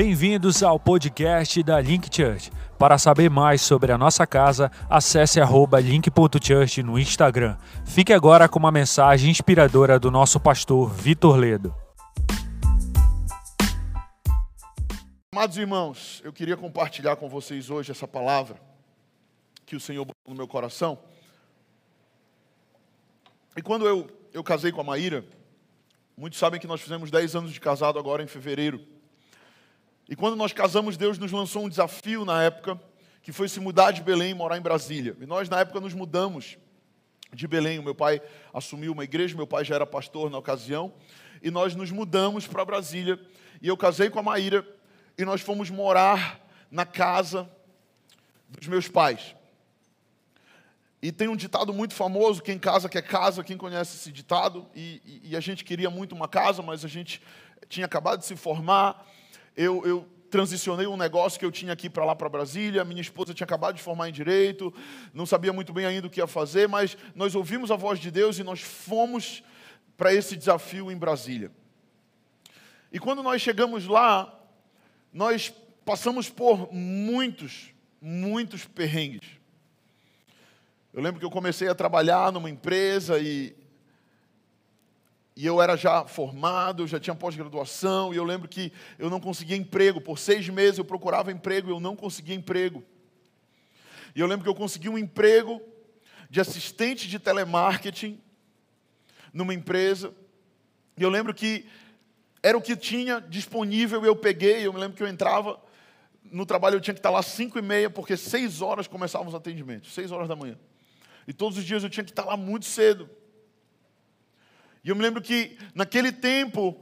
Bem-vindos ao podcast da Link Church. Para saber mais sobre a nossa casa, acesse link.church no Instagram. Fique agora com uma mensagem inspiradora do nosso pastor Vitor Ledo. Amados irmãos, eu queria compartilhar com vocês hoje essa palavra que o Senhor botou no meu coração. E quando eu, eu casei com a Maíra, muitos sabem que nós fizemos 10 anos de casado agora em fevereiro. E quando nós casamos, Deus nos lançou um desafio na época, que foi se mudar de Belém e morar em Brasília. E nós, na época, nos mudamos de Belém. O meu pai assumiu uma igreja, meu pai já era pastor na ocasião. E nós nos mudamos para Brasília. E eu casei com a Maíra e nós fomos morar na casa dos meus pais. E tem um ditado muito famoso: quem casa quer casa, quem conhece esse ditado. E, e, e, a gente queria muito uma casa, mas a gente tinha acabado de se formar eu, eu transicionei um negócio que eu tinha aqui para lá para Brasília. Minha esposa tinha acabado de formar em direito, não sabia muito bem ainda o que ia fazer, mas nós ouvimos a voz de Deus e nós fomos para esse desafio em Brasília. E quando nós chegamos lá, nós passamos por muitos, muitos perrengues. Eu lembro que eu comecei a trabalhar numa empresa e e eu era já formado, já tinha pós-graduação, e eu lembro que eu não conseguia emprego. Por seis meses eu procurava emprego e eu não conseguia emprego. E eu lembro que eu consegui um emprego de assistente de telemarketing numa empresa. E eu lembro que era o que tinha disponível eu peguei. Eu me lembro que eu entrava no trabalho, eu tinha que estar lá às cinco e meia, porque seis horas começavam os atendimentos, seis horas da manhã. E todos os dias eu tinha que estar lá muito cedo. E eu me lembro que naquele tempo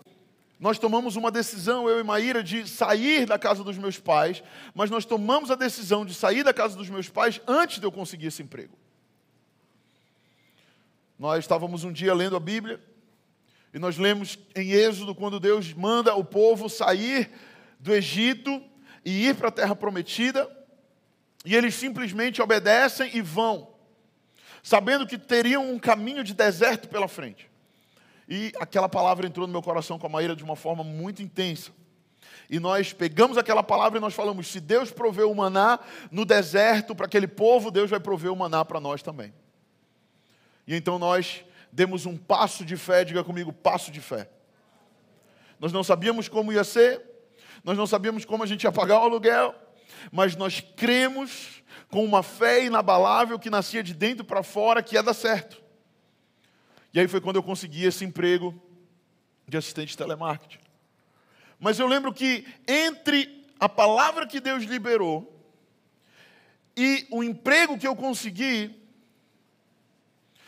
nós tomamos uma decisão, eu e Maíra, de sair da casa dos meus pais, mas nós tomamos a decisão de sair da casa dos meus pais antes de eu conseguir esse emprego. Nós estávamos um dia lendo a Bíblia e nós lemos em Êxodo quando Deus manda o povo sair do Egito e ir para a terra prometida, e eles simplesmente obedecem e vão, sabendo que teriam um caminho de deserto pela frente. E aquela palavra entrou no meu coração com a Maíra de uma forma muito intensa. E nós pegamos aquela palavra e nós falamos: se Deus proveu o maná no deserto para aquele povo, Deus vai prover o maná para nós também. E então nós demos um passo de fé, diga comigo, passo de fé. Nós não sabíamos como ia ser, nós não sabíamos como a gente ia pagar o aluguel, mas nós cremos com uma fé inabalável que nascia de dentro para fora que ia dar certo. E aí foi quando eu consegui esse emprego de assistente de telemarketing. Mas eu lembro que entre a palavra que Deus liberou e o emprego que eu consegui,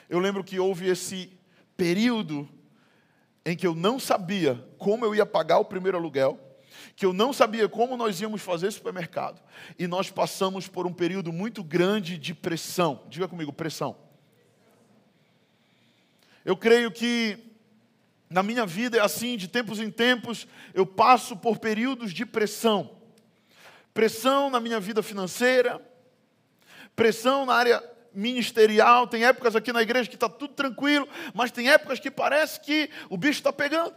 eu lembro que houve esse período em que eu não sabia como eu ia pagar o primeiro aluguel, que eu não sabia como nós íamos fazer supermercado. E nós passamos por um período muito grande de pressão. Diga comigo, pressão. Eu creio que na minha vida é assim, de tempos em tempos, eu passo por períodos de pressão. Pressão na minha vida financeira, pressão na área ministerial. Tem épocas aqui na igreja que está tudo tranquilo, mas tem épocas que parece que o bicho está pegando.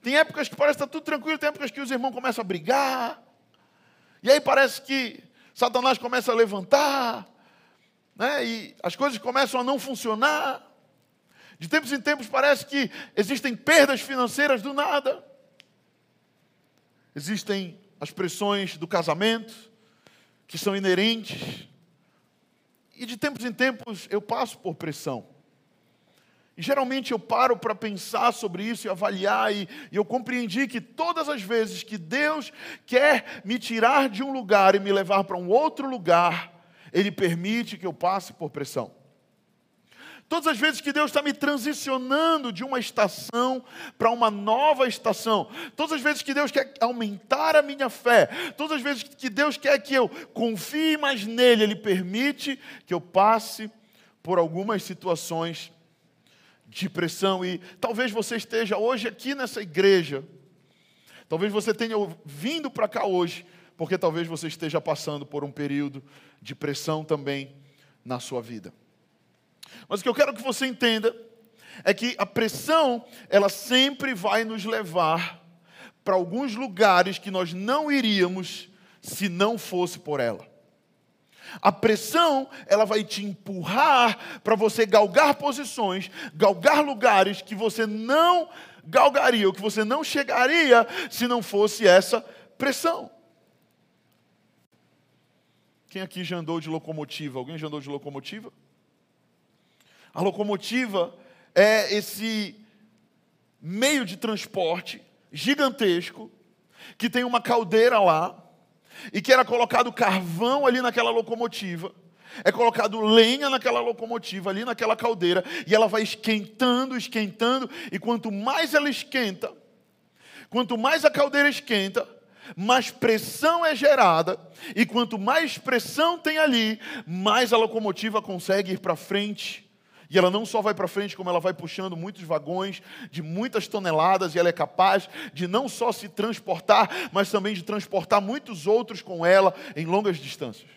Tem épocas que parece que está tudo tranquilo, tem épocas que os irmãos começam a brigar. E aí parece que Satanás começa a levantar, né? e as coisas começam a não funcionar. De tempos em tempos parece que existem perdas financeiras do nada. Existem as pressões do casamento, que são inerentes. E de tempos em tempos eu passo por pressão. E geralmente eu paro para pensar sobre isso e avaliar, e, e, eu compreendi que todas as vezes que Deus quer me tirar de um lugar e me levar para um outro lugar, Ele permite que eu passe por pressão. Todas as vezes que Deus está me transicionando de uma estação para uma nova estação, todas as vezes que Deus quer aumentar a minha fé, todas as vezes que Deus quer que eu confie mais nele, Ele permite que eu passe por algumas situações de pressão. E talvez você esteja hoje aqui nessa igreja, talvez você tenha vindo para cá hoje, porque talvez você esteja passando por um período de pressão também na sua vida. Mas o que eu quero que você entenda é que a pressão, ela sempre vai nos levar para alguns lugares que nós não iríamos se não fosse por ela. A pressão, ela vai te empurrar para você galgar posições, galgar lugares que você não galgaria, ou que você não chegaria se não fosse essa pressão. Quem aqui já andou de locomotiva? Alguém já andou de locomotiva? A locomotiva é esse meio de transporte gigantesco que tem uma caldeira lá e que era colocado carvão ali naquela locomotiva, é colocado lenha naquela locomotiva, ali naquela caldeira, e ela vai esquentando, esquentando, e quanto mais ela esquenta, quanto mais a caldeira esquenta, mais pressão é gerada, e quanto mais pressão tem ali, mais a locomotiva consegue ir para frente e ela não só vai para frente, como ela vai puxando muitos vagões de muitas toneladas, e ela é capaz de não só se transportar, mas também de transportar muitos outros com ela em longas distâncias.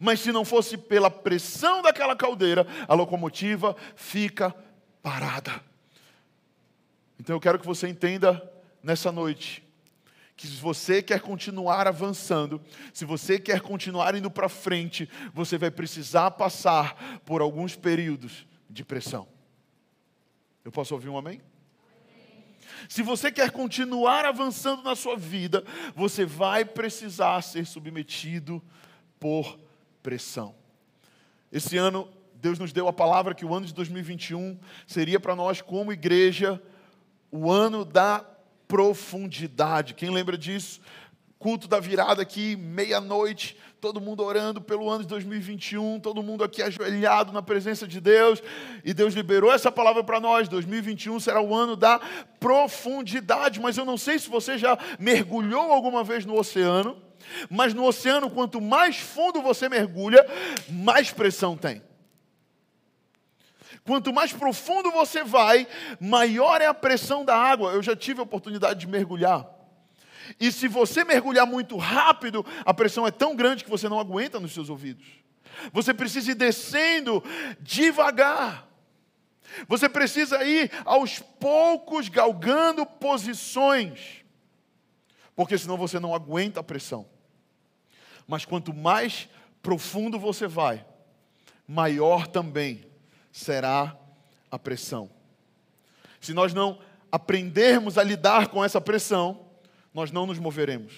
Mas se não fosse pela pressão daquela caldeira, a locomotiva fica parada. Então eu quero que você entenda nessa noite que se você quer continuar avançando, se você quer continuar indo para frente, você vai precisar passar por alguns períodos de pressão. Eu posso ouvir um amém? Se você quer continuar avançando na sua vida, você vai precisar ser submetido por pressão. Esse ano, Deus nos deu a palavra que o ano de 2021 seria para nós, como igreja, o ano da profundidade. Quem lembra disso? Culto da virada aqui, meia-noite, todo mundo orando pelo ano de 2021, todo mundo aqui ajoelhado na presença de Deus, e Deus liberou essa palavra para nós. 2021 será o ano da profundidade, mas eu não sei se você já mergulhou alguma vez no oceano, mas no oceano, quanto mais fundo você mergulha, mais pressão tem. Quanto mais profundo você vai, maior é a pressão da água. Eu já tive a oportunidade de mergulhar. E se você mergulhar muito rápido, a pressão é tão grande que você não aguenta nos seus ouvidos. Você precisa ir descendo devagar. Você precisa ir aos poucos galgando posições. Porque senão você não aguenta a pressão. Mas quanto mais profundo você vai, maior também será a pressão. Se nós não aprendermos a lidar com essa pressão, nós não nos moveremos.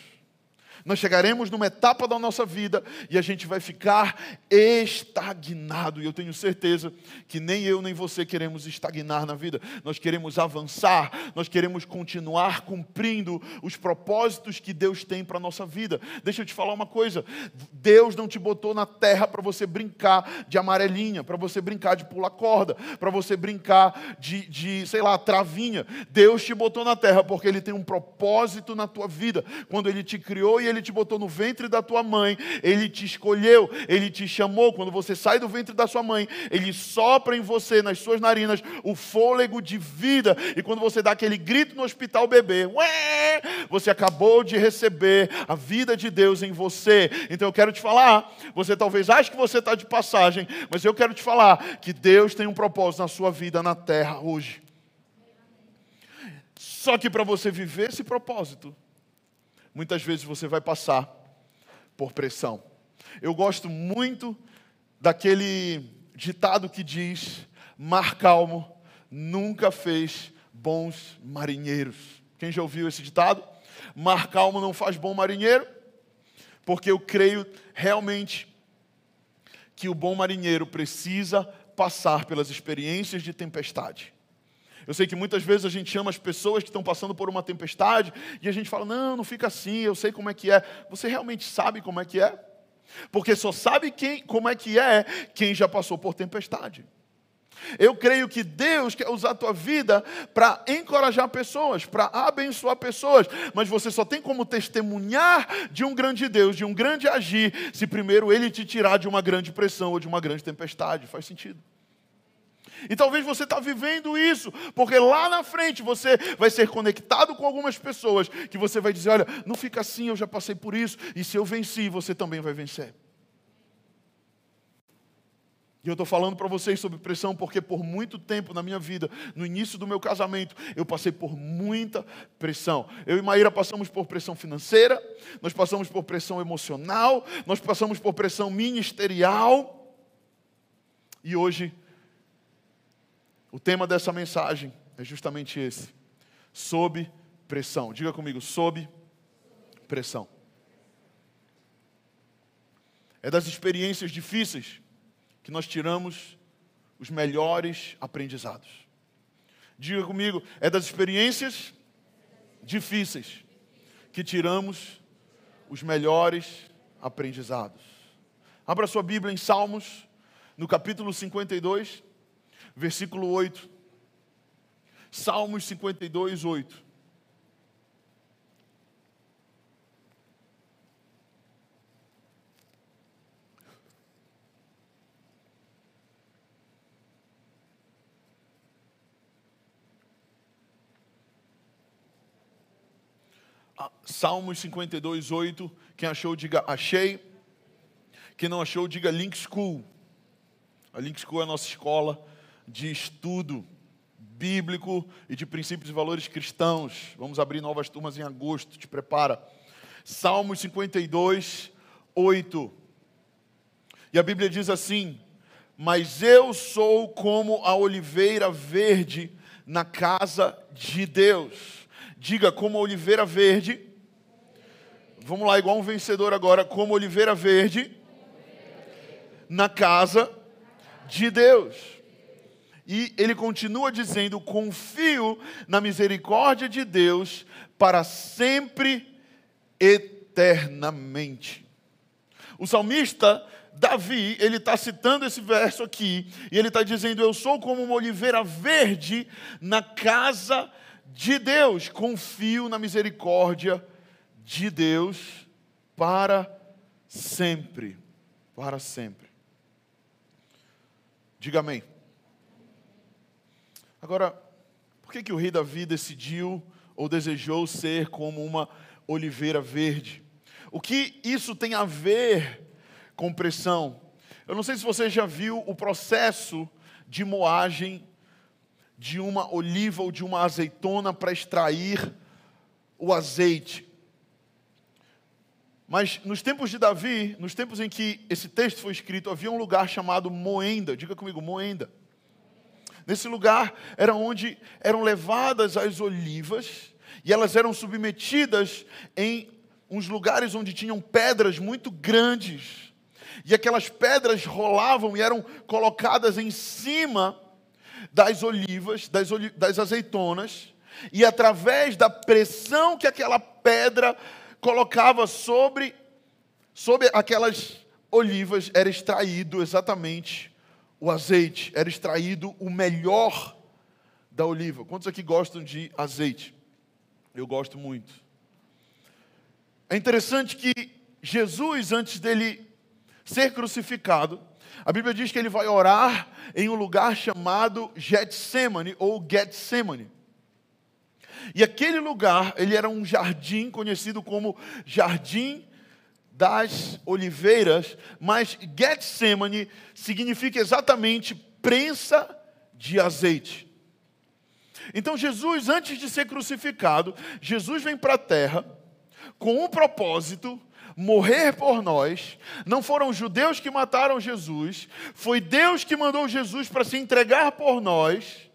Nós chegaremos numa etapa da nossa vida e a gente vai ficar estagnado. E eu tenho certeza que nem eu nem você queremos estagnar na vida. Nós queremos avançar, nós queremos continuar cumprindo os propósitos que Deus tem para a nossa vida. Deixa eu te falar uma coisa: Deus não te botou na terra para você brincar de amarelinha, para você brincar de pular corda, para você brincar de, de, sei lá, travinha. Deus te botou na terra porque Ele tem um propósito na tua vida. Quando Ele te criou e ele te botou no ventre da tua mãe, ele te escolheu, ele te chamou. Quando você sai do ventre da sua mãe, ele sopra em você, nas suas narinas, o fôlego de vida. E quando você dá aquele grito no hospital bebê, ué, você acabou de receber a vida de Deus em você. Então eu quero te falar, você talvez ache que você está de passagem, mas eu quero te falar que Deus tem um propósito na sua vida na terra hoje. Só que para você viver esse propósito, muitas vezes você vai passar por pressão. Eu gosto muito daquele ditado que diz: mar calmo nunca fez bons marinheiros. Quem já ouviu esse ditado? Mar calmo não faz bom marinheiro, porque eu creio realmente que o bom marinheiro precisa passar pelas experiências de tempestade. Eu sei que muitas vezes a gente chama as pessoas que estão passando por uma tempestade e a gente fala: não, não fica assim, eu sei como é que é. Você realmente sabe como é que é? Porque só sabe quem, como é que é quem já passou por tempestade. Eu creio que Deus quer usar a tua vida para encorajar pessoas, para abençoar pessoas, mas você só tem como testemunhar de um grande Deus, de um grande agir, se primeiro Ele te tirar de uma grande pressão ou de uma grande tempestade. Faz sentido? E talvez você está vivendo isso, porque lá na frente você vai ser conectado com algumas pessoas que você vai dizer: olha, não fica assim, eu já passei por isso, e se eu venci, você também vai vencer. E eu estou falando para vocês sobre pressão porque por muito tempo na minha vida, no início do meu casamento, eu passei por muita pressão. Eu e Maíra passamos por pressão financeira, nós passamos por pressão emocional, nós passamos por pressão ministerial. E hoje, o tema dessa mensagem é justamente esse: sob pressão. Diga comigo, sob pressão. É das experiências difíceis que nós tiramos os melhores aprendizados. Diga comigo, é das experiências difíceis que tiramos os melhores aprendizados. Abra sua Bíblia em Salmos, no capítulo 52, versículo 8. Salmos 52, 8. Salmos 52, 8. Quem achou, diga achei. Quem não achou, diga Link School. A Link School é a nossa escola de estudo bíblico e de princípios e valores cristãos. Vamos abrir novas turmas em agosto, te prepara. Salmos 52, 8. E a Bíblia diz assim: Mas eu sou como a oliveira verde na casa de Deus. Diga, como a oliveira verde Vamos lá, igual um vencedor agora, como oliveira verde na casa de Deus. E ele continua dizendo: confio na misericórdia de Deus para sempre, eternamente. O salmista Davi, ele está citando esse verso aqui, e ele está dizendo: Eu sou como uma oliveira verde na casa de Deus, confio na misericórdia de Deus para sempre. Para sempre. Diga amém. Agora, por que, que o rei Davi decidiu ou desejou ser como uma oliveira verde? O que isso tem a ver com pressão? Eu não sei se você já viu o processo de moagem de uma oliva ou de uma azeitona para extrair o azeite. Mas nos tempos de Davi, nos tempos em que esse texto foi escrito, havia um lugar chamado Moenda. Diga comigo, Moenda. Nesse lugar era onde eram levadas as olivas e elas eram submetidas em uns lugares onde tinham pedras muito grandes. E aquelas pedras rolavam e eram colocadas em cima das olivas, das, oli das azeitonas, e através da pressão que aquela pedra colocava sobre, sobre aquelas olivas, era extraído exatamente o azeite, era extraído o melhor da oliva. Quantos aqui gostam de azeite? Eu gosto muito. É interessante que Jesus, antes dele ser crucificado, a Bíblia diz que ele vai orar em um lugar chamado Getsemane ou Getsemane. E aquele lugar, ele era um jardim conhecido como Jardim das Oliveiras, mas Getsemane significa exatamente prensa de azeite. Então Jesus, antes de ser crucificado, Jesus vem para a terra com um propósito, morrer por nós. Não foram judeus que mataram Jesus, foi Deus que mandou Jesus para se entregar por nós.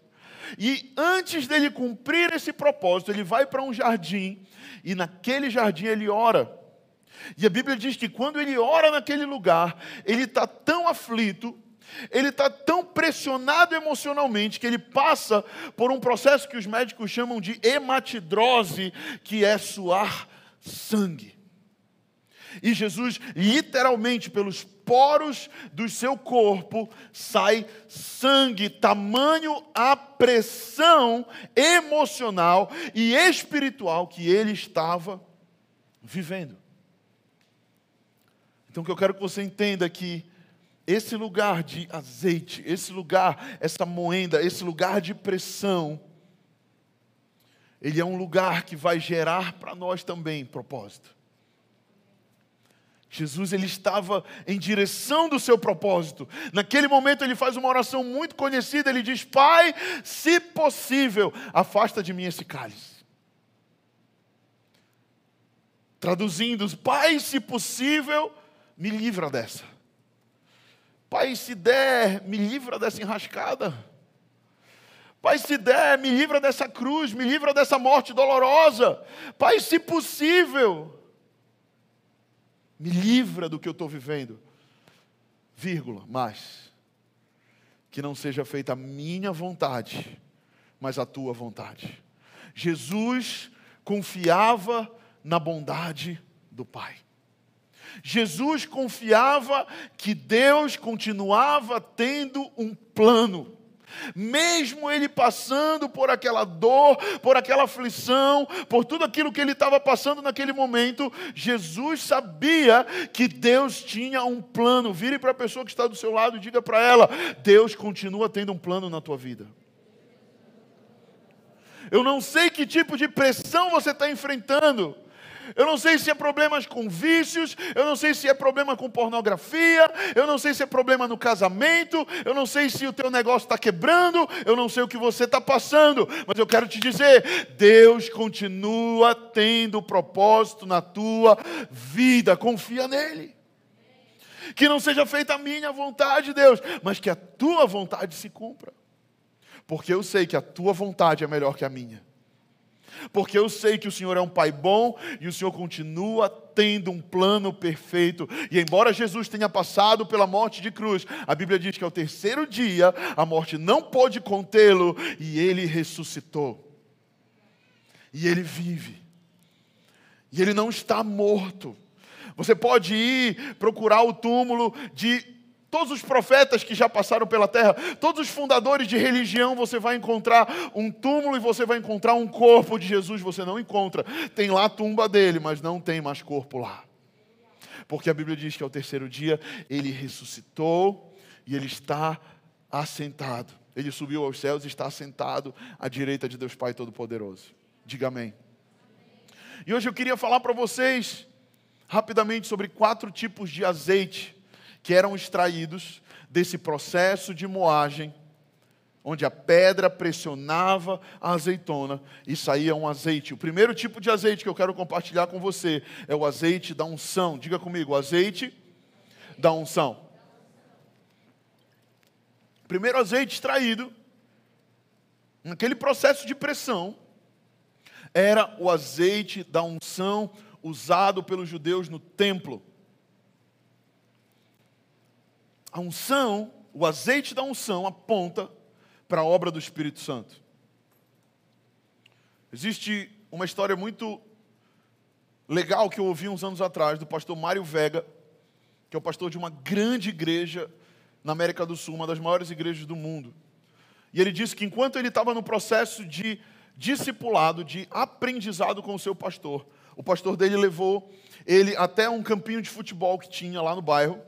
E antes dele cumprir esse propósito, ele vai para um jardim e naquele jardim ele ora. E a Bíblia diz que quando ele ora naquele lugar, ele está tão aflito, ele está tão pressionado emocionalmente que ele passa por um processo que os médicos chamam de hematidrose, que é suar sangue. E Jesus, literalmente, pelos poros do seu corpo, sai sangue, tamanho a pressão emocional e espiritual que ele estava vivendo. Então, o que eu quero que você entenda é que esse lugar de azeite, esse lugar, essa moenda, esse lugar de pressão, ele é um lugar que vai gerar para nós também propósito. Jesus ele estava em direção do seu propósito. Naquele momento ele faz uma oração muito conhecida, ele diz: "Pai, se possível, afasta de mim esse cálice". Traduzindo, Pai, se possível, me livra dessa. Pai, se der, me livra dessa enrascada. Pai, se der, me livra dessa cruz, me livra dessa morte dolorosa. Pai, se possível, me livra do que eu estou vivendo. Vírgula, mas que não seja feita a minha vontade, mas a tua vontade. Jesus confiava na bondade do Pai. Jesus confiava que Deus continuava tendo um plano. Mesmo ele passando por aquela dor, por aquela aflição, por tudo aquilo que ele estava passando naquele momento, Jesus sabia que Deus tinha um plano. Vire para a pessoa que está do seu lado e diga para ela: Deus continua tendo um plano na tua vida. Eu não sei que tipo de pressão você está enfrentando. Eu não sei se é problemas com vícios, eu não sei se é problema com pornografia, eu não sei se é problema no casamento, eu não sei se o teu negócio está quebrando, eu não sei o que você está passando, mas eu quero te dizer: Deus continua tendo propósito na tua vida, confia nele. Que não seja feita a minha vontade, Deus, mas que a tua vontade se cumpra. Porque eu sei que a tua vontade é melhor que a minha porque eu sei que o Senhor é um Pai bom e o Senhor continua tendo um plano perfeito. E embora Jesus tenha passado pela morte de cruz, a Bíblia diz que ao terceiro dia a morte não pôde contê-lo e ele ressuscitou. E ele vive. E ele não está morto. Você pode ir procurar o túmulo de Todos os profetas que já passaram pela terra, todos os fundadores de religião, você vai encontrar um túmulo e você vai encontrar um corpo de Jesus, você não encontra. Tem lá a tumba dele, mas não tem mais corpo lá. Porque a Bíblia diz que ao terceiro dia ele ressuscitou e ele está assentado. Ele subiu aos céus e está assentado à direita de Deus Pai Todo-Poderoso. Diga amém. E hoje eu queria falar para vocês rapidamente sobre quatro tipos de azeite que eram extraídos desse processo de moagem, onde a pedra pressionava a azeitona e saía um azeite. O primeiro tipo de azeite que eu quero compartilhar com você é o azeite da unção. Diga comigo, o azeite da unção. Primeiro azeite extraído, naquele processo de pressão, era o azeite da unção usado pelos judeus no templo. A unção, o azeite da unção aponta para a obra do Espírito Santo. Existe uma história muito legal que eu ouvi uns anos atrás do pastor Mário Vega, que é o pastor de uma grande igreja na América do Sul, uma das maiores igrejas do mundo. E ele disse que enquanto ele estava no processo de discipulado, de aprendizado com o seu pastor, o pastor dele levou ele até um campinho de futebol que tinha lá no bairro.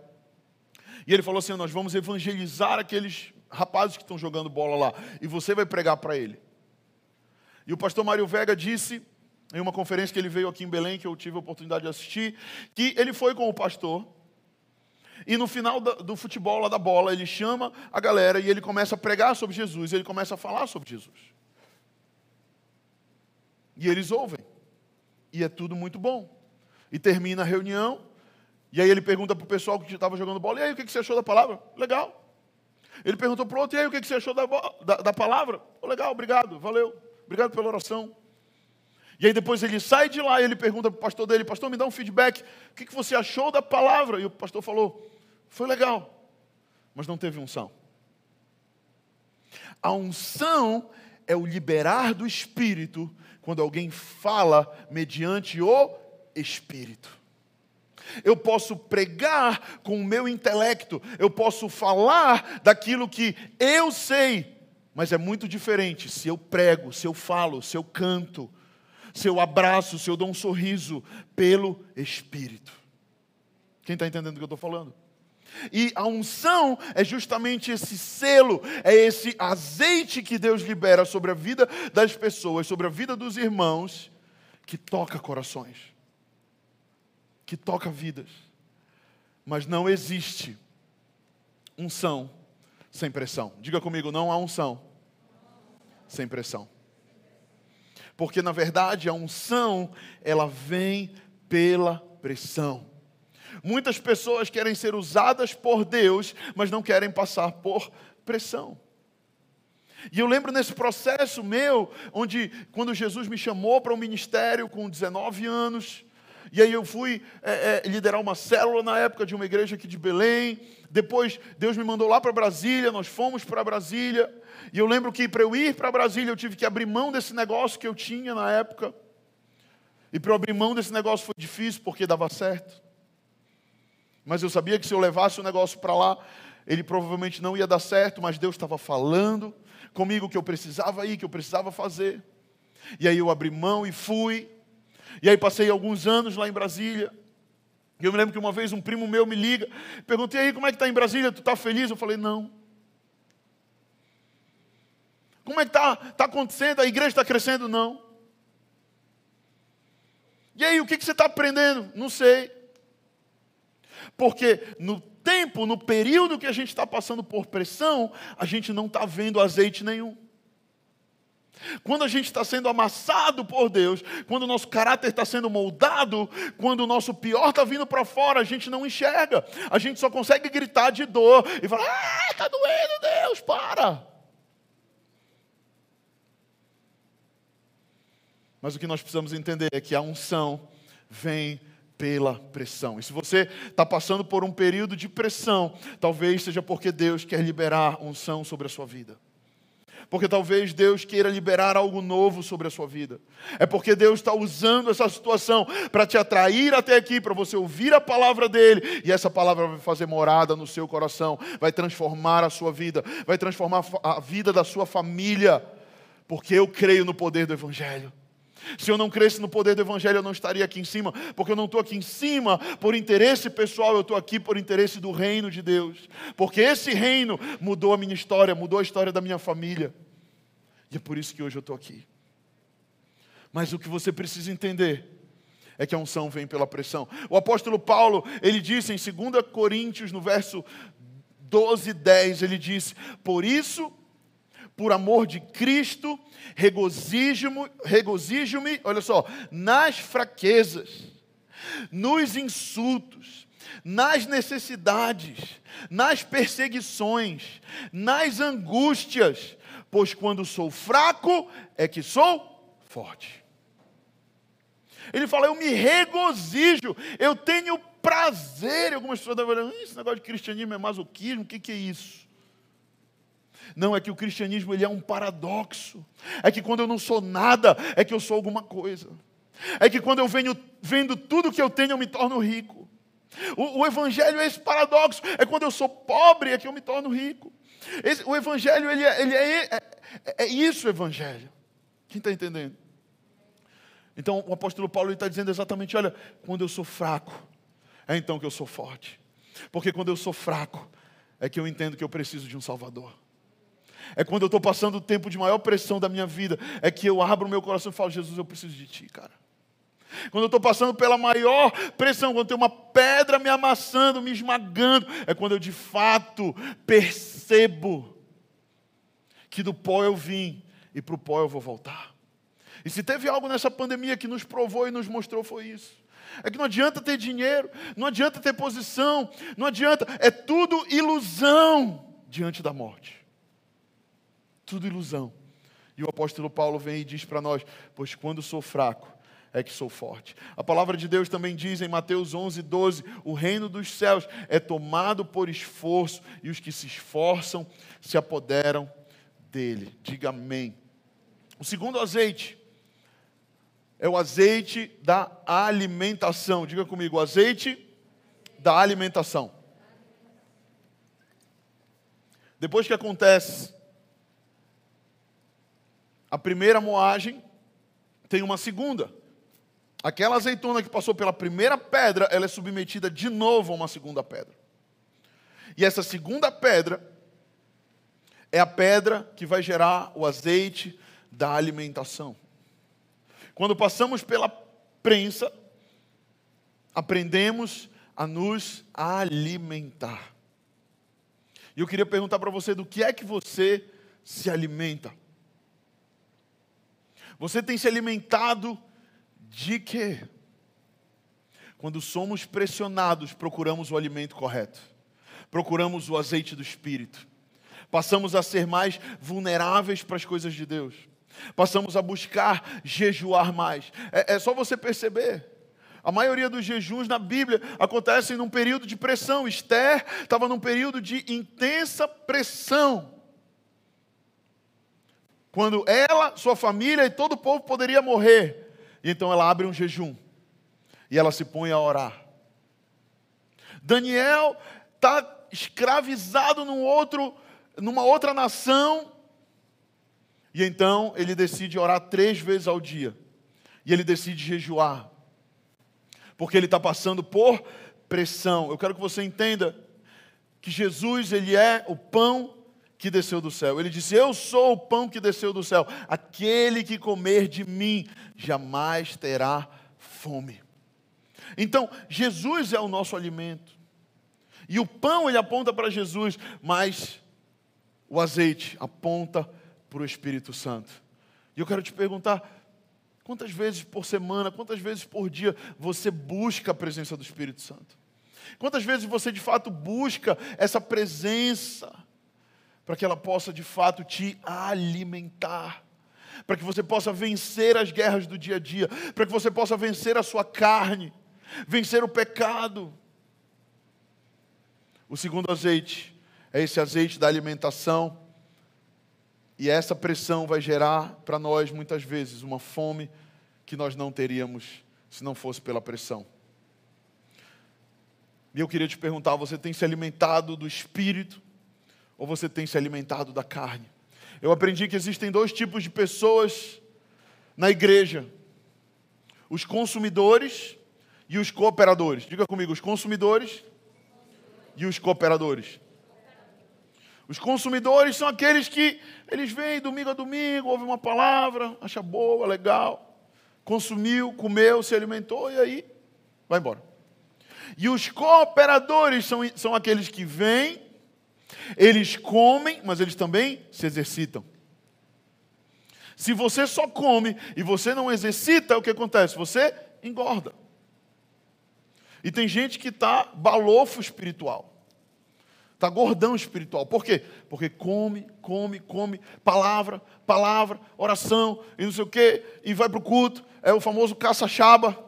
E ele falou assim: Nós vamos evangelizar aqueles rapazes que estão jogando bola lá, e você vai pregar para ele. E o pastor Mário Vega disse, em uma conferência que ele veio aqui em Belém, que eu tive a oportunidade de assistir, que ele foi com o pastor, e no final do futebol lá da bola, ele chama a galera e ele começa a pregar sobre Jesus, ele começa a falar sobre Jesus. E eles ouvem. E é tudo muito bom. E termina a reunião, e aí ele pergunta para o pessoal que estava jogando bola, e aí, o que você achou da palavra? Legal. Ele perguntou para o outro, e aí, o que você achou da, da, da palavra? Oh, legal, obrigado, valeu. Obrigado pela oração. E aí depois ele sai de lá e ele pergunta para o pastor dele, pastor, me dá um feedback, o que você achou da palavra? E o pastor falou, foi legal, mas não teve unção. A unção é o liberar do Espírito quando alguém fala mediante o Espírito. Eu posso pregar com o meu intelecto, eu posso falar daquilo que eu sei, mas é muito diferente se eu prego, se eu falo, se eu canto, se eu abraço, se eu dou um sorriso pelo Espírito. Quem está entendendo o que eu estou falando? E a unção é justamente esse selo, é esse azeite que Deus libera sobre a vida das pessoas, sobre a vida dos irmãos, que toca corações que toca vidas. Mas não existe unção sem pressão. Diga comigo, não há unção sem pressão. Porque na verdade a unção, ela vem pela pressão. Muitas pessoas querem ser usadas por Deus, mas não querem passar por pressão. E eu lembro nesse processo meu, onde quando Jesus me chamou para o um ministério com 19 anos, e aí eu fui é, é, liderar uma célula na época de uma igreja aqui de Belém. Depois Deus me mandou lá para Brasília, nós fomos para Brasília. E eu lembro que para eu ir para Brasília eu tive que abrir mão desse negócio que eu tinha na época. E para eu abrir mão desse negócio foi difícil porque dava certo. Mas eu sabia que se eu levasse o negócio para lá, ele provavelmente não ia dar certo, mas Deus estava falando comigo que eu precisava ir, que eu precisava fazer. E aí eu abri mão e fui. E aí passei alguns anos lá em Brasília. E eu me lembro que uma vez um primo meu me liga, perguntei aí como é que está em Brasília, tu está feliz? Eu falei, não. Como é que está tá acontecendo? A igreja está crescendo? Não. E aí, o que, que você está aprendendo? Não sei. Porque no tempo, no período que a gente está passando por pressão, a gente não está vendo azeite nenhum. Quando a gente está sendo amassado por Deus, quando o nosso caráter está sendo moldado, quando o nosso pior está vindo para fora, a gente não enxerga. A gente só consegue gritar de dor e falar: Ah, está doendo, Deus, para. Mas o que nós precisamos entender é que a unção vem pela pressão. E se você está passando por um período de pressão, talvez seja porque Deus quer liberar unção sobre a sua vida. Porque talvez Deus queira liberar algo novo sobre a sua vida. É porque Deus está usando essa situação para te atrair até aqui, para você ouvir a palavra dele, e essa palavra vai fazer morada no seu coração, vai transformar a sua vida, vai transformar a vida da sua família, porque eu creio no poder do Evangelho. Se eu não cresce no poder do Evangelho, eu não estaria aqui em cima, porque eu não estou aqui em cima por interesse pessoal, eu estou aqui por interesse do reino de Deus. Porque esse reino mudou a minha história, mudou a história da minha família. E é por isso que hoje eu estou aqui. Mas o que você precisa entender é que a unção vem pela pressão. O apóstolo Paulo, ele disse em 2 Coríntios, no verso 12 e 10, ele disse: Por isso por amor de Cristo, regozijo-me, regozijo olha só, nas fraquezas, nos insultos, nas necessidades, nas perseguições, nas angústias, pois quando sou fraco é que sou forte. Ele fala, eu me regozijo, eu tenho prazer. Algumas pessoas devem falar, esse negócio de cristianismo é masoquismo, o que, que é isso? Não, é que o cristianismo ele é um paradoxo. É que quando eu não sou nada, é que eu sou alguma coisa. É que quando eu venho vendo tudo que eu tenho, eu me torno rico. O, o evangelho é esse paradoxo. É quando eu sou pobre, é que eu me torno rico. Esse, o evangelho, ele, é, ele é, é, é isso o evangelho. Quem está entendendo? Então o apóstolo Paulo está dizendo exatamente: olha, quando eu sou fraco, é então que eu sou forte. Porque quando eu sou fraco, é que eu entendo que eu preciso de um Salvador. É quando eu estou passando o tempo de maior pressão da minha vida, é que eu abro o meu coração e falo, Jesus, eu preciso de Ti, cara. Quando eu estou passando pela maior pressão, quando tem uma pedra me amassando, me esmagando, é quando eu de fato percebo que do pó eu vim e para o pó eu vou voltar. E se teve algo nessa pandemia que nos provou e nos mostrou, foi isso. É que não adianta ter dinheiro, não adianta ter posição, não adianta, é tudo ilusão diante da morte tudo ilusão. E o apóstolo Paulo vem e diz para nós: Pois quando sou fraco, é que sou forte. A palavra de Deus também diz em Mateus 11, 12: O reino dos céus é tomado por esforço, e os que se esforçam se apoderam dele. Diga amém. O segundo azeite é o azeite da alimentação. Diga comigo: o azeite da alimentação. Depois que acontece a primeira moagem, tem uma segunda. Aquela azeitona que passou pela primeira pedra, ela é submetida de novo a uma segunda pedra. E essa segunda pedra é a pedra que vai gerar o azeite da alimentação. Quando passamos pela prensa, aprendemos a nos alimentar. E eu queria perguntar para você do que é que você se alimenta. Você tem se alimentado de quê? Quando somos pressionados, procuramos o alimento correto, procuramos o azeite do Espírito, passamos a ser mais vulneráveis para as coisas de Deus, passamos a buscar jejuar mais. É, é só você perceber. A maioria dos jejuns na Bíblia acontecem num período de pressão. Esther estava num período de intensa pressão. Quando ela, sua família e todo o povo poderia morrer. E então ela abre um jejum. E ela se põe a orar. Daniel está escravizado num outro, numa outra nação. E então ele decide orar três vezes ao dia. E ele decide jejuar porque ele está passando por pressão. Eu quero que você entenda que Jesus, ele é o pão que desceu do céu. Ele disse: Eu sou o pão que desceu do céu. Aquele que comer de mim jamais terá fome. Então, Jesus é o nosso alimento. E o pão ele aponta para Jesus, mas o azeite aponta para o Espírito Santo. E eu quero te perguntar: Quantas vezes por semana, quantas vezes por dia você busca a presença do Espírito Santo? Quantas vezes você de fato busca essa presença para que ela possa de fato te alimentar? Para que você possa vencer as guerras do dia a dia, para que você possa vencer a sua carne, vencer o pecado. O segundo azeite é esse azeite da alimentação e essa pressão vai gerar para nós, muitas vezes, uma fome que nós não teríamos se não fosse pela pressão. E eu queria te perguntar: você tem se alimentado do espírito ou você tem se alimentado da carne? Eu aprendi que existem dois tipos de pessoas na igreja: os consumidores e os cooperadores. Diga comigo: os consumidores e os cooperadores. Os consumidores são aqueles que eles vêm domingo a domingo, ouvem uma palavra, acha boa, legal, consumiu, comeu, se alimentou e aí vai embora. E os cooperadores são, são aqueles que vêm, eles comem, mas eles também se exercitam. Se você só come e você não exercita, o que acontece? Você engorda. E tem gente que está balofo espiritual. Está gordão espiritual. Por quê? Porque come, come, come, palavra, palavra, oração e não sei o quê, e vai para o culto. É o famoso caça-chaba.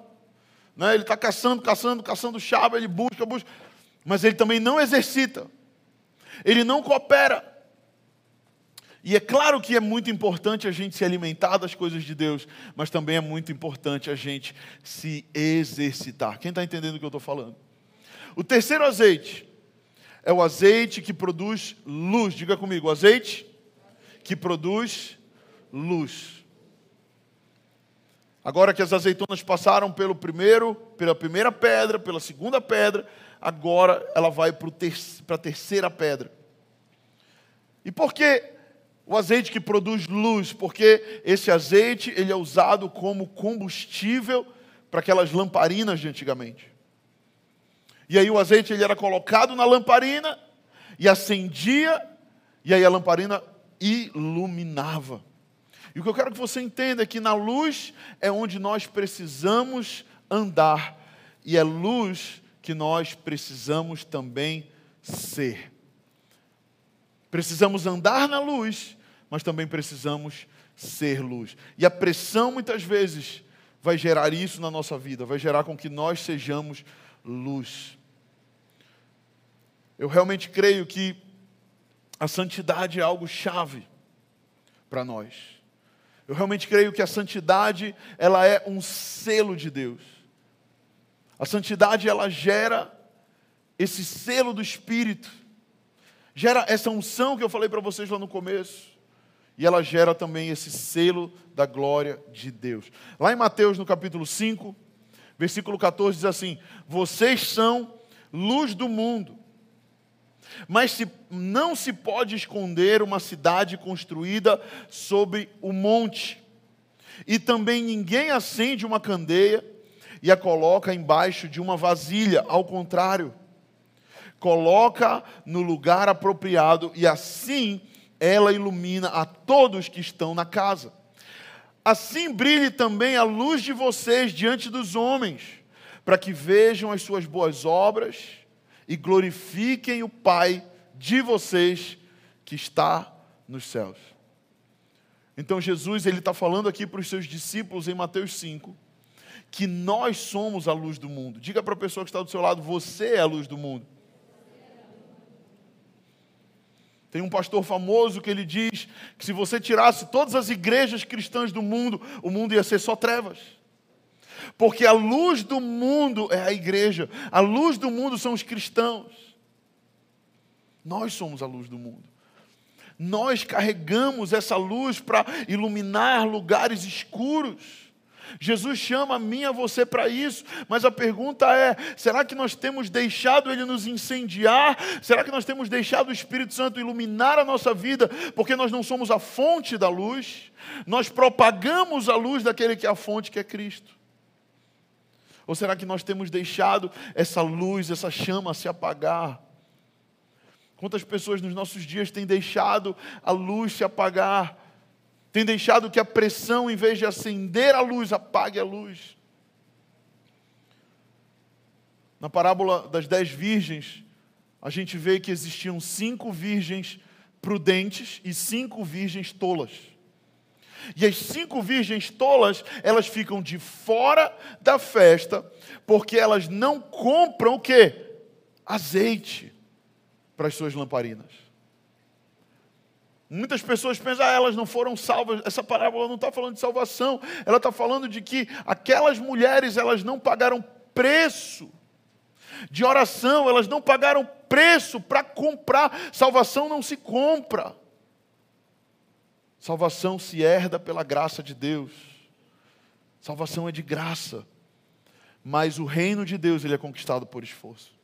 Né? Ele está caçando, caçando, caçando chaba, ele busca, busca. Mas ele também não exercita. Ele não coopera. E é claro que é muito importante a gente se alimentar das coisas de Deus, mas também é muito importante a gente se exercitar. Quem está entendendo o que eu estou falando? O terceiro azeite é o azeite que produz luz. Diga comigo, azeite que produz luz. Agora que as azeitonas passaram pelo primeiro, pela primeira pedra, pela segunda pedra, agora ela vai para a terceira pedra. E por que o azeite que produz luz? Porque esse azeite ele é usado como combustível para aquelas lamparinas de antigamente. E aí o azeite ele era colocado na lamparina e acendia, e aí a lamparina iluminava. E o que eu quero que você entenda é que na luz é onde nós precisamos andar, e é luz que nós precisamos também ser. Precisamos andar na luz, mas também precisamos ser luz. E a pressão muitas vezes vai gerar isso na nossa vida, vai gerar com que nós sejamos luz. Eu realmente creio que a santidade é algo chave para nós. Eu realmente creio que a santidade, ela é um selo de Deus. A santidade, ela gera esse selo do Espírito. Gera essa unção que eu falei para vocês lá no começo. E ela gera também esse selo da glória de Deus. Lá em Mateus, no capítulo 5, versículo 14, diz assim: Vocês são luz do mundo. Mas se, não se pode esconder uma cidade construída sobre o monte. E também ninguém acende uma candeia e a coloca embaixo de uma vasilha, ao contrário. Coloca no lugar apropriado e assim ela ilumina a todos que estão na casa. Assim brilhe também a luz de vocês diante dos homens, para que vejam as suas boas obras e glorifiquem o Pai de vocês que está nos céus. Então Jesus ele está falando aqui para os seus discípulos em Mateus 5 que nós somos a luz do mundo. Diga para a pessoa que está do seu lado: você é a luz do mundo. Tem um pastor famoso que ele diz que se você tirasse todas as igrejas cristãs do mundo, o mundo ia ser só trevas. Porque a luz do mundo é a igreja, a luz do mundo são os cristãos. Nós somos a luz do mundo. Nós carregamos essa luz para iluminar lugares escuros. Jesus chama a mim a você para isso, mas a pergunta é: será que nós temos deixado Ele nos incendiar? Será que nós temos deixado o Espírito Santo iluminar a nossa vida, porque nós não somos a fonte da luz? Nós propagamos a luz daquele que é a fonte, que é Cristo. Ou será que nós temos deixado essa luz, essa chama se apagar? Quantas pessoas nos nossos dias têm deixado a luz se apagar? Tem deixado que a pressão, em vez de acender a luz, apague a luz. Na parábola das dez virgens, a gente vê que existiam cinco virgens prudentes e cinco virgens tolas. E as cinco virgens tolas, elas ficam de fora da festa, porque elas não compram o quê? Azeite para as suas lamparinas. Muitas pessoas pensam, ah, elas não foram salvas. Essa parábola não está falando de salvação. Ela está falando de que aquelas mulheres, elas não pagaram preço de oração, elas não pagaram preço para comprar. Salvação não se compra. Salvação se herda pela graça de Deus. Salvação é de graça. Mas o reino de Deus ele é conquistado por esforço.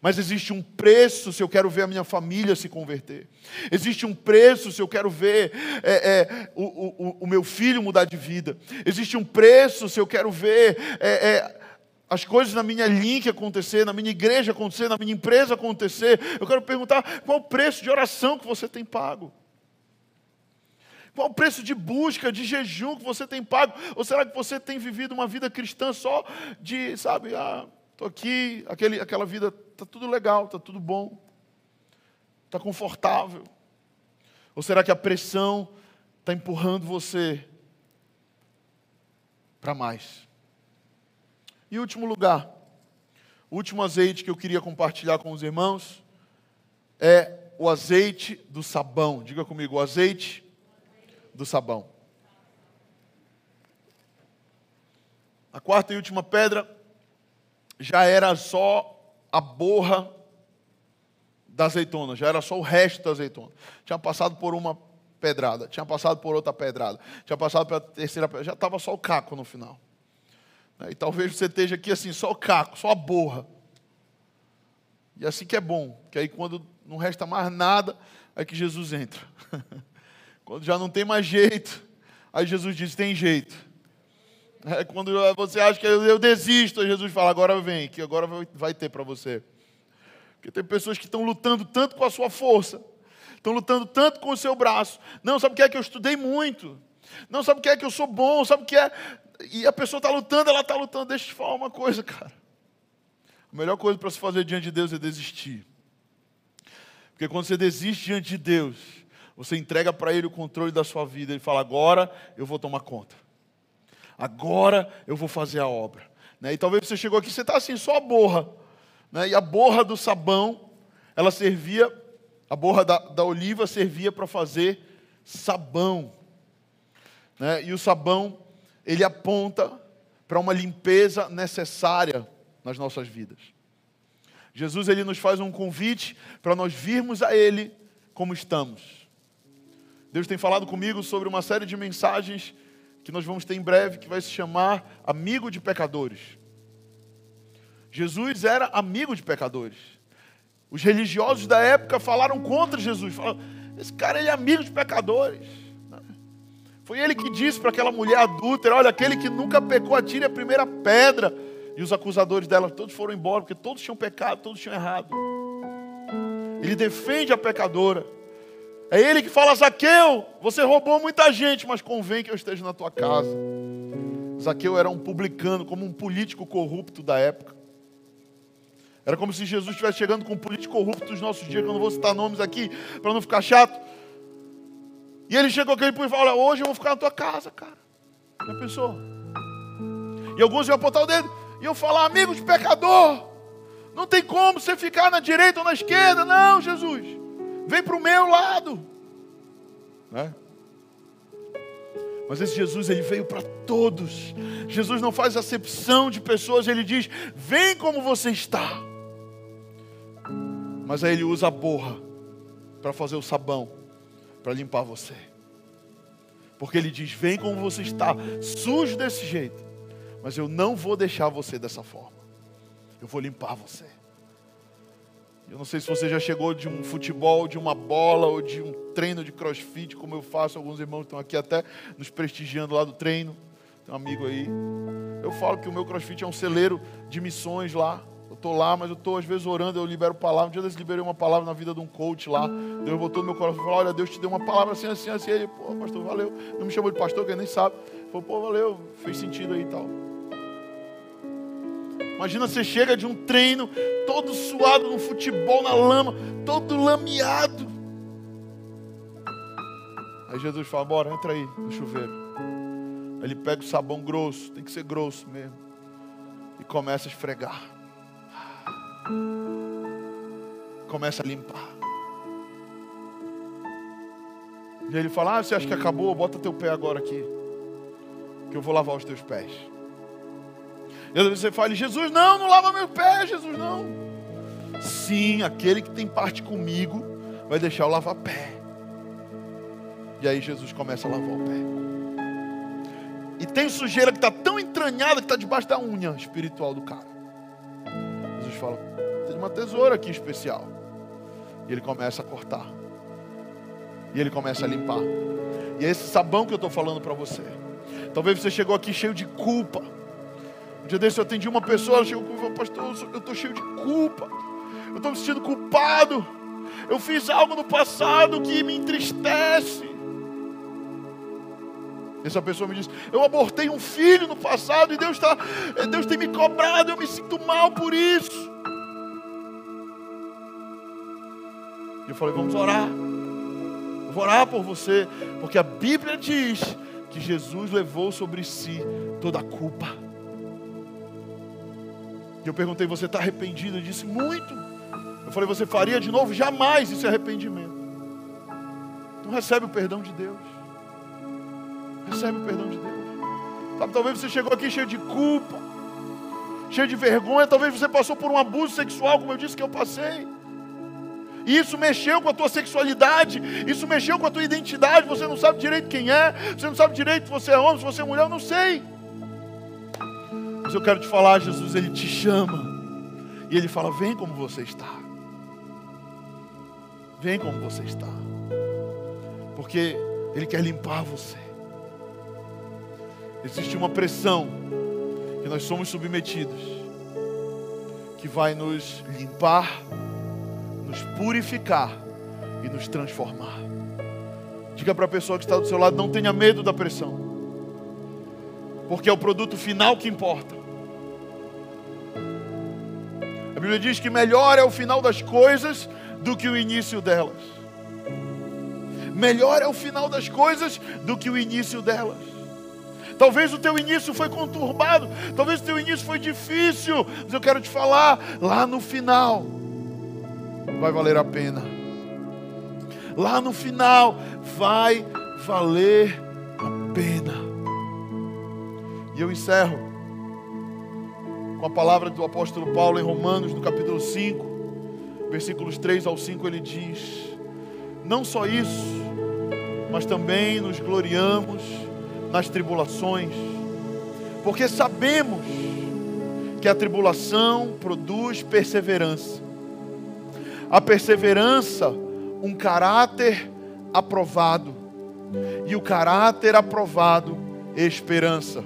Mas existe um preço se eu quero ver a minha família se converter. Existe um preço se eu quero ver é, é, o, o, o, meu filho mudar de vida. Existe um preço se eu quero ver é, é, as coisas na minha link acontecer, na minha igreja acontecer, na minha empresa acontecer. Eu quero perguntar qual o preço de oração que você tem pago. Qual o preço de busca, de jejum que você tem pago? Ou será que você tem vivido uma vida cristã só de, sabe, ah, estou aqui, aquele, aquela vida está tudo legal, está tudo bom, está confortável? Ou será que a pressão está empurrando você para mais? E último lugar, o último azeite que eu queria compartilhar com os irmãos é o azeite do sabão. Diga comigo, o azeite do sabão. A quarta e última pedra já era só a borra da azeitona, já era só o resto da azeitona. Tinha passado por uma pedrada, tinha passado por outra pedrada, tinha passado pela terceira pedrada, já estava só o caco no final. E talvez você esteja aqui assim, só o caco, só a borra. E assim que é bom, que aí quando não resta mais nada, é que Jesus entra. quando já não tem mais jeito, aí Jesus diz: tem jeito. É quando você acha que eu desisto, Jesus fala, agora vem, que agora vai ter para você. Porque tem pessoas que estão lutando tanto com a sua força, estão lutando tanto com o seu braço. Não, sabe o que é que eu estudei muito? Não, sabe o que é que eu sou bom? Sabe o que é? E a pessoa está lutando, ela está lutando. Deixa eu te falar uma coisa, cara. A melhor coisa para se fazer diante de Deus é desistir. Porque quando você desiste diante de Deus, você entrega para Ele o controle da sua vida. Ele fala: agora eu vou tomar conta agora eu vou fazer a obra. Né? E talvez você chegou aqui, você está assim, só a borra. Né? E a borra do sabão, ela servia, a borra da, da oliva servia para fazer sabão. Né? E o sabão, ele aponta para uma limpeza necessária nas nossas vidas. Jesus ele nos faz um convite para nós virmos a Ele como estamos. Deus tem falado comigo sobre uma série de mensagens que nós vamos ter em breve, que vai se chamar Amigo de Pecadores. Jesus era amigo de pecadores. Os religiosos da época falaram contra Jesus. Falaram, esse cara ele é amigo de pecadores. Foi ele que disse para aquela mulher adúltera: Olha, aquele que nunca pecou, atire a primeira pedra. E os acusadores dela todos foram embora, porque todos tinham pecado, todos tinham errado. Ele defende a pecadora. É ele que fala: Zaqueu, você roubou muita gente, mas convém que eu esteja na tua casa. Zaqueu era um publicano, como um político corrupto da época. Era como se Jesus estivesse chegando com um político corrupto dos nossos dias, que eu não vou citar nomes aqui, para não ficar chato. E ele chegou aquele e falou: Hoje eu vou ficar na tua casa, cara. Já pensou? E alguns iam apontar o dedo e iam falar: Amigo de pecador, não tem como você ficar na direita ou na esquerda. Não, Jesus, vem para o meu lado. Né? Mas esse Jesus, ele veio para todos. Jesus não faz acepção de pessoas, ele diz: Vem como você está. Mas aí ele usa a borra para fazer o sabão para limpar você. Porque ele diz: Vem como você está, sujo desse jeito, mas eu não vou deixar você dessa forma. Eu vou limpar você. Eu não sei se você já chegou de um futebol, de uma bola ou de um treino de crossfit, como eu faço. Alguns irmãos estão aqui até nos prestigiando lá do treino. Tem um amigo aí. Eu falo que o meu crossfit é um celeiro de missões lá estou lá, mas eu estou às vezes orando, eu libero palavra. Um dia eu liberei uma palavra na vida de um coach lá. Deus botou no meu coração e falou: Olha, Deus te deu uma palavra assim, assim, assim. Ele, pô, pastor, valeu. Não me chamou de pastor, que ele nem sabe. Falou, pô, valeu, fez sentido aí e tal. Imagina você chega de um treino, todo suado no futebol, na lama, todo lameado. Aí Jesus fala: Bora, entra aí no chuveiro. Aí ele pega o sabão grosso, tem que ser grosso mesmo, e começa a esfregar começa a limpar. E ele fala: Ah, você acha que acabou? Bota teu pé agora aqui, que eu vou lavar os teus pés. Você fala: Jesus, não, não lava meu pé, Jesus, não. Sim, aquele que tem parte comigo vai deixar eu lavar pé. E aí Jesus começa a lavar o pé. E tem sujeira que está tão entranhada que está debaixo da unha espiritual do cara. Jesus fala: tem uma tesoura aqui especial. E ele começa a cortar. E ele começa a limpar. E é esse sabão que eu estou falando para você. Talvez você chegou aqui cheio de culpa. Um dia desse eu atendi uma pessoa, ela chegou comigo e falou, pastor, eu estou cheio de culpa. Eu estou me sentindo culpado. Eu fiz algo no passado que me entristece. Essa pessoa me disse: Eu abortei um filho no passado e Deus, tá, Deus tem me cobrado, eu me sinto mal por isso. E eu falei: Vamos orar. Eu vou orar por você, porque a Bíblia diz que Jesus levou sobre si toda a culpa. E eu perguntei: Você está arrependido? Ele disse: Muito. Eu falei: Você faria de novo? Jamais isso é arrependimento. Então recebe o perdão de Deus. Recebe o perdão de Deus. Sabe, talvez você chegou aqui cheio de culpa, cheio de vergonha. Talvez você passou por um abuso sexual, como eu disse que eu passei. E isso mexeu com a tua sexualidade, isso mexeu com a tua identidade. Você não sabe direito quem é, você não sabe direito se você é homem, se você é mulher, eu não sei. Mas eu quero te falar, Jesus, Ele te chama. E Ele fala: Vem como você está. Vem como você está. Porque Ele quer limpar você. Existe uma pressão que nós somos submetidos, que vai nos limpar nos purificar e nos transformar. Diga para a pessoa que está do seu lado: não tenha medo da pressão, porque é o produto final que importa. A Bíblia diz que melhor é o final das coisas do que o início delas. Melhor é o final das coisas do que o início delas. Talvez o teu início foi conturbado, talvez o teu início foi difícil, mas eu quero te falar, lá no final, vai valer a pena. Lá no final vai valer a pena. E eu encerro com a palavra do apóstolo Paulo em Romanos, no capítulo 5, versículos 3 ao 5, ele diz: Não só isso, mas também nos gloriamos nas tribulações, porque sabemos que a tribulação produz perseverança a perseverança, um caráter aprovado, E o caráter aprovado, esperança.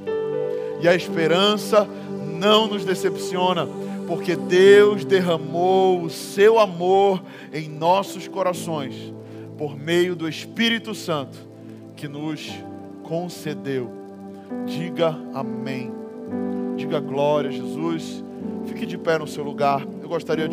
E a esperança não nos decepciona, porque Deus derramou o seu amor em nossos corações por meio do Espírito Santo que nos concedeu. Diga amém. Diga glória a Jesus. Fique de pé no seu lugar. Eu gostaria de